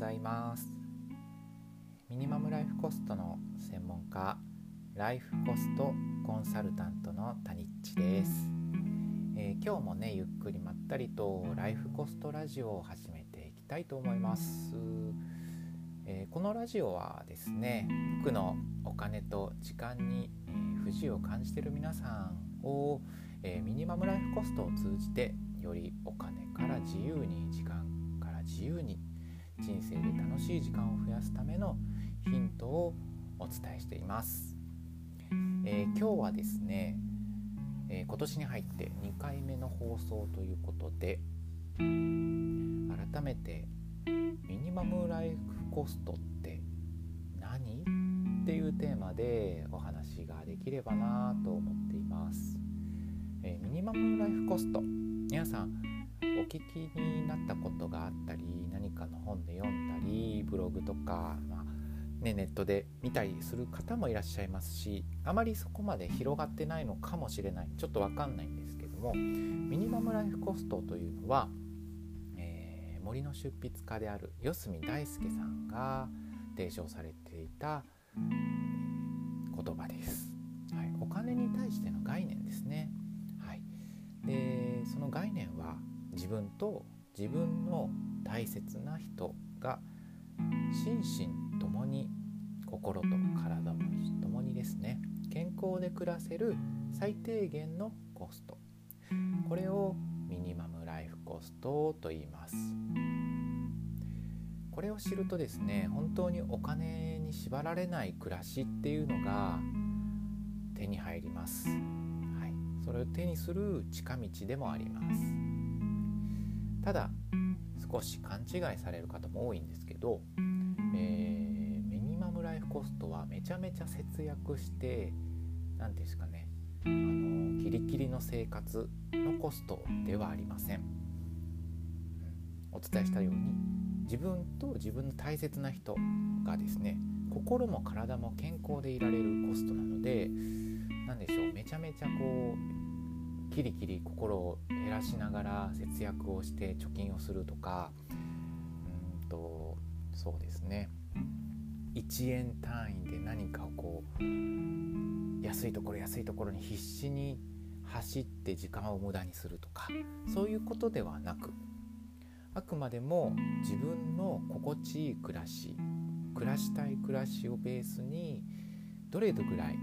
ざいます。ミニマムライフコストの専門家ライフコストコンサルタントのタニッチです、えー、今日もねゆっくりまったりとライフコストラジオを始めていきたいと思います、えー、このラジオはですね僕のお金と時間に、え、不自由を感じている皆さんを、えミニマムライフコストを通じてよりお金から自由に時間自由に人生で楽しい時間を増やすためのヒントをお伝えしています、えー、今日はですね、えー、今年に入って2回目の放送ということで改めてミニマムライフコストって何？っていうテーマでお話ができればなと思っています、えー、ミニマムライフコスト皆さんお聞きになったことがあったり何かの本で読んだりブログとか、まあね、ネットで見たりする方もいらっしゃいますしあまりそこまで広がってないのかもしれないちょっと分かんないんですけどもミニマムライフコストというのは、えー、森の出筆家である四隅大輔さんが提唱されていた言葉です。はい、お金に対しての概念ですね。はい、でその概念は自分と自分の大切な人が心身ともに心と体もともにですね。健康で暮らせる最低限のコスト。これをミニマムライフコストと言います。これを知るとですね本当にお金に縛られない暮らしっていうのが手に入ります、はい、それを手にする近道でもあります。ただ少し勘違いされる方も多いんですけど、えー、ミニマムライフコストはめちゃめちゃ節約して何ですかねあのキリキリの生活のコストではありません、お伝えしたように自分と自分の大切な人がですね心も体も健康でいられるコストなので何でしょうめちゃめちゃこうキリキリ心を減らしながら節約をして貯金をするとかうんとそうですね。1円単位で何かをこう安いところ安いところに必死に走って時間を無駄にするとかそういうことではなくあくまでも自分の心地いい暮らし暮らしたい暮らしをベースにどれぐらい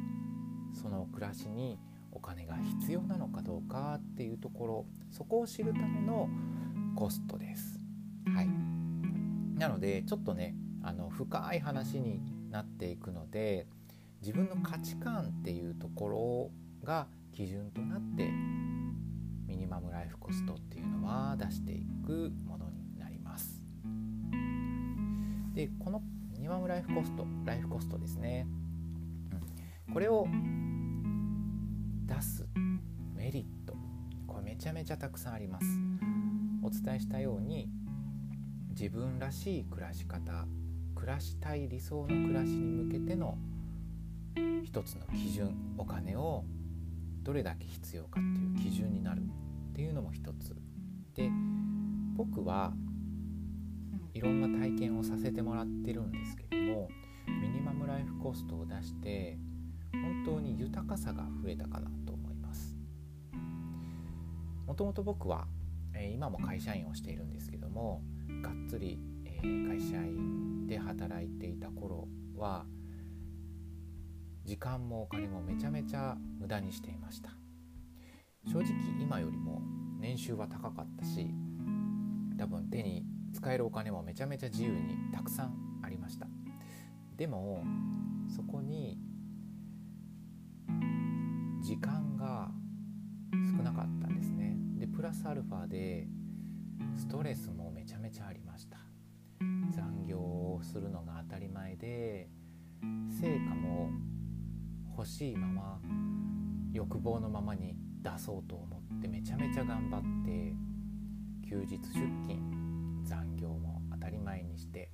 その暮らしに金が必要なのかどうかっていうところそこを知るためのコストです。はい、なのでちょっとねあの深い話になっていくので自分の価値観っていうところが基準となってミニマムライフコストっていうのは出していくものになります。でこのミニマムライフコストライフコストですね、うん、これをちゃめちゃたくさんあります。お伝えしたように自分らしい暮らし方暮らしたい理想の暮らしに向けての一つの基準お金をどれだけ必要かっていう基準になるっていうのも一つ。で僕はいろんな体験をさせてもらってるんですけどもミニマムライフコストを出して本当に豊かさが増えたかなと思もともと僕は、え、今も会社員をしているんですけどもがっつり、え、会社員で働いていた頃は時間もお金もめちゃめちゃ無駄にしていました。正直今よりも年収は高かったし多分手に使えるお金もめちゃめちゃ自由にたくさんありました。でもそこに時間が少なかった。プラスアルファでストレスもめちゃめちゃありました。残業をするのが当たり前で成果も欲しいまま欲望のままに出そうと思ってめちゃめちゃ頑張って休日出勤残業も当たり前にして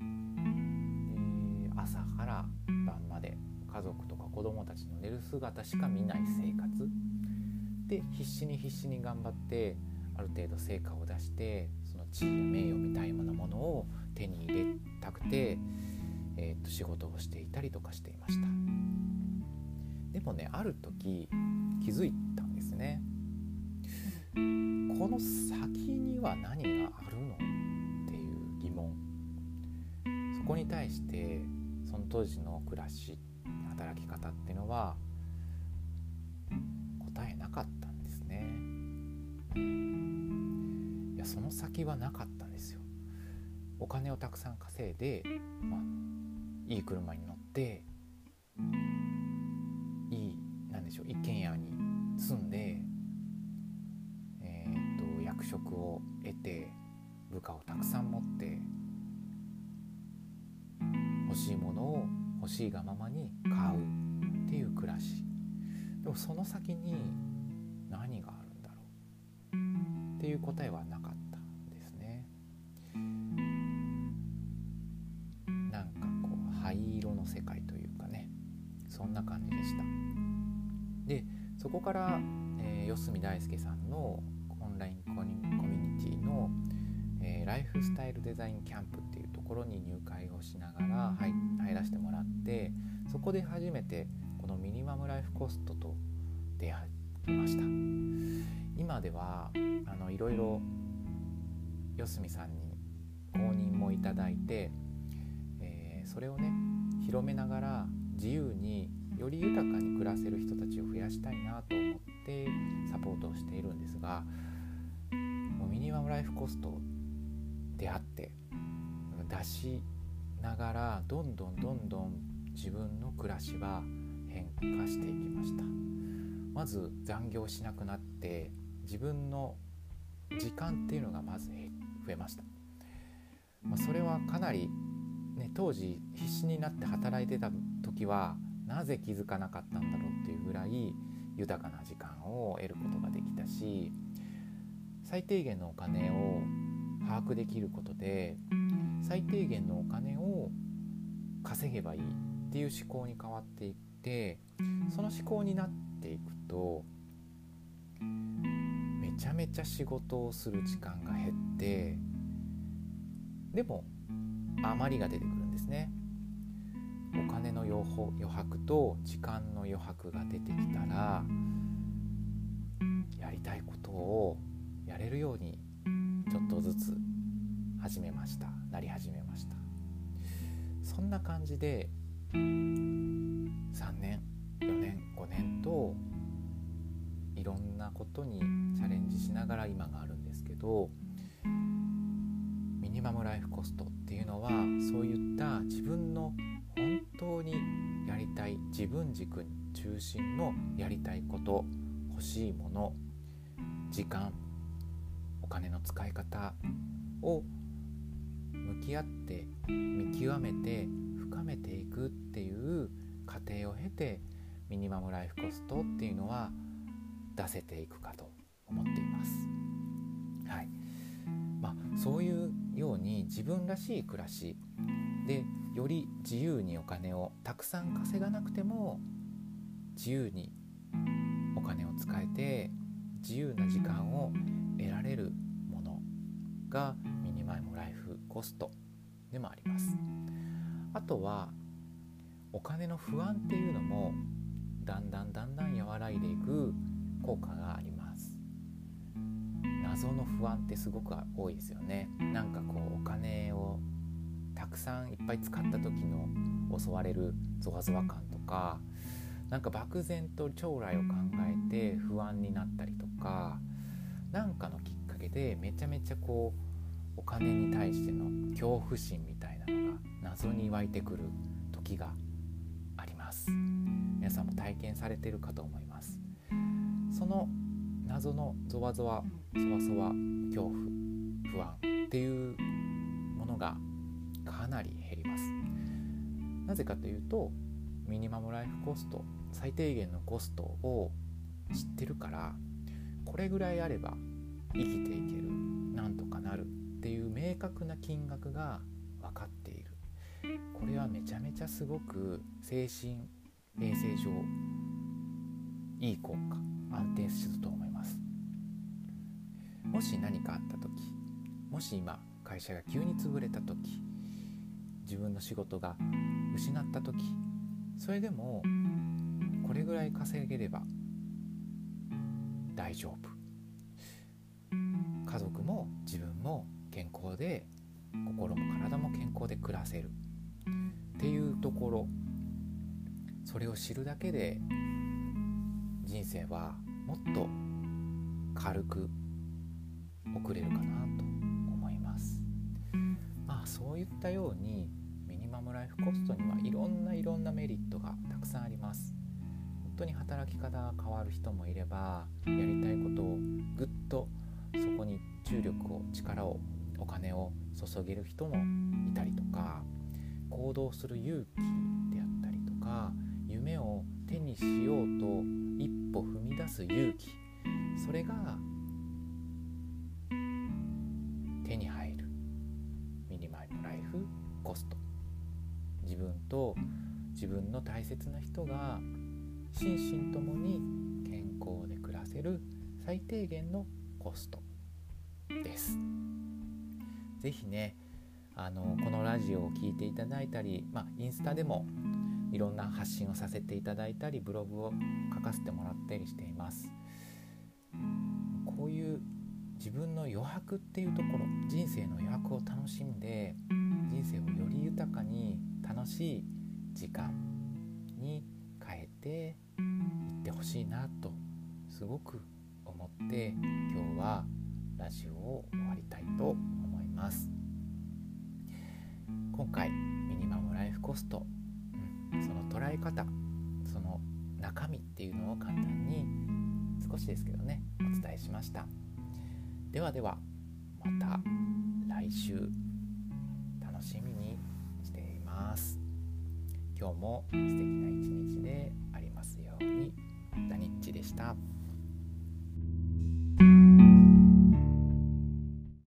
朝から晩まで家族とか子供たちの寝る姿しか見ない生活。で必死に必死に頑張ってある程度成果を出してその地位や名誉みたいなものを手に入れたくて、えー、と仕事をしていたりとかしていました。でもねある時気づいたんですね。この先には何があるのっていう疑問。そこに対してその当時の暮らし働き方っていうのは答えなかったんですね。やその先はなかったんですよ。お金をたくさん稼いで、まあ、いい車に乗っていい何でしょう一軒家に住んでえー、っと役職を得て部下をたくさん持って欲しいものを欲しいがままに買うっていう暮らし。でもその先に何があるんだろうっていう答えはな世界というかね。そんな感じでした。でそこから、えー、四隅大輔さんのオンラインコミュニティの、えー、ライフスタイルデザインキャンプっていうところに入会をしながら入入らせてもらってそこで初めてこのミニマムライフコストと出会いました。今ではあのいろいろ四隅さんに公認もいただいて、えー、それをね広めながら自由により豊かに暮らせる人たちを増やしたいなと思ってサポートをしているんですがミニマムライフコスト出会って出しながらどんどんどんどん自分の暮らしは変化していきました。まず残業しなくなって自分の時間っていうのがまず増えました、まあ、それはかなり、ね、当時必死になって働いてた時はなぜ気づかなかったんだろうっていうぐらい豊かな時間を得ることができたし最低限のお金を把握できることで最低限のお金を稼げばいいっていう思考に変わっていってその思考になっていくとめちゃめちゃ仕事をする時間が減ってでも余りが出てくるんですね。お金の余白と時間の余白が出てきたらやりたいことをやれるようにちょっとずつ始めましたなり始めましたそんな感じで3年4年5年といろんなことにチャレンジしながら今があるんですけどマムライフコストっていうのはそういった自分の本当にやりたい自分軸中心のやりたいこと欲しいもの時間お金の使い方を向き合って見極めて深めていくっていう過程を経てミニマムライフコストっていうのは出せていくかと思っています。はいまあ、そういうように自分らしい暮らしでより自由にお金をたくさん稼がなくても自由にお金を使えて自由な時間を得られるものがミニマムライフコストでもあります。あとはお金の不安っていうのもだんだんだんだん和らいでいく効果があります。謎の不安ってすごく多いですよね。なんかこうお金をたくさんいっぱい使った時の襲われるゾワゾワ感とかなんか漠然と将来を考えて不安になったりとか何かのきっかけでめちゃめちゃこうお金に対しての恐怖心みたいなのが謎に湧いてくる時があります。皆さんも体験されてるかと思います。その謎のゾワゾワそわそわ恐怖不安っていうものがかなり減ります。なぜかというとミニマムライフコスト最低限のコストを知ってるからこれぐらいあれば生きていけるなんとかなるっていう明確な金額が分かっている。これはめちゃめちゃすごく精神衛生上いい効果安定すると思います。もし何かあった時もし今会社が急に潰れた時自分の仕事が失った時それでもこれぐらい稼げれば大丈夫。家族も自分も健康で心も体も健康で暮らせる。っていうところ。それを知るだけで人生はもっと軽く送れるかなと思います。まあそういったようにミニマムライフコストにはいろんないろんなメリットがたくさんあります。本当に働き方が変わる人もいればやりたいことをぐっとそこに注力を力をお金を注げる人もいたりとか行動する勇気であったりとか夢を手にしようと一歩踏み出す勇気。それがコスト自分と自分の大切な人が心身ともに健康で暮らせる最低限のコストです。ぜひねあのこのラジオを聴いていただいたり、まあ、インスタでもいろんな発信をさせていただいたりブログを書かせてもらったりしていますこういう自分の余白っていうところ人生の余白を楽しんで人生をより豊かに楽しい時間に変えていってほしいなとすごく思って今日はラジオを終わりたいと思います。今回ミニマムライフコスト、うん、その捉え方その中身っていうのを簡単に少しですけどねお伝えしました。ではではまた来週楽しみにしています今日も素敵な一日でありますようにダニッチでした。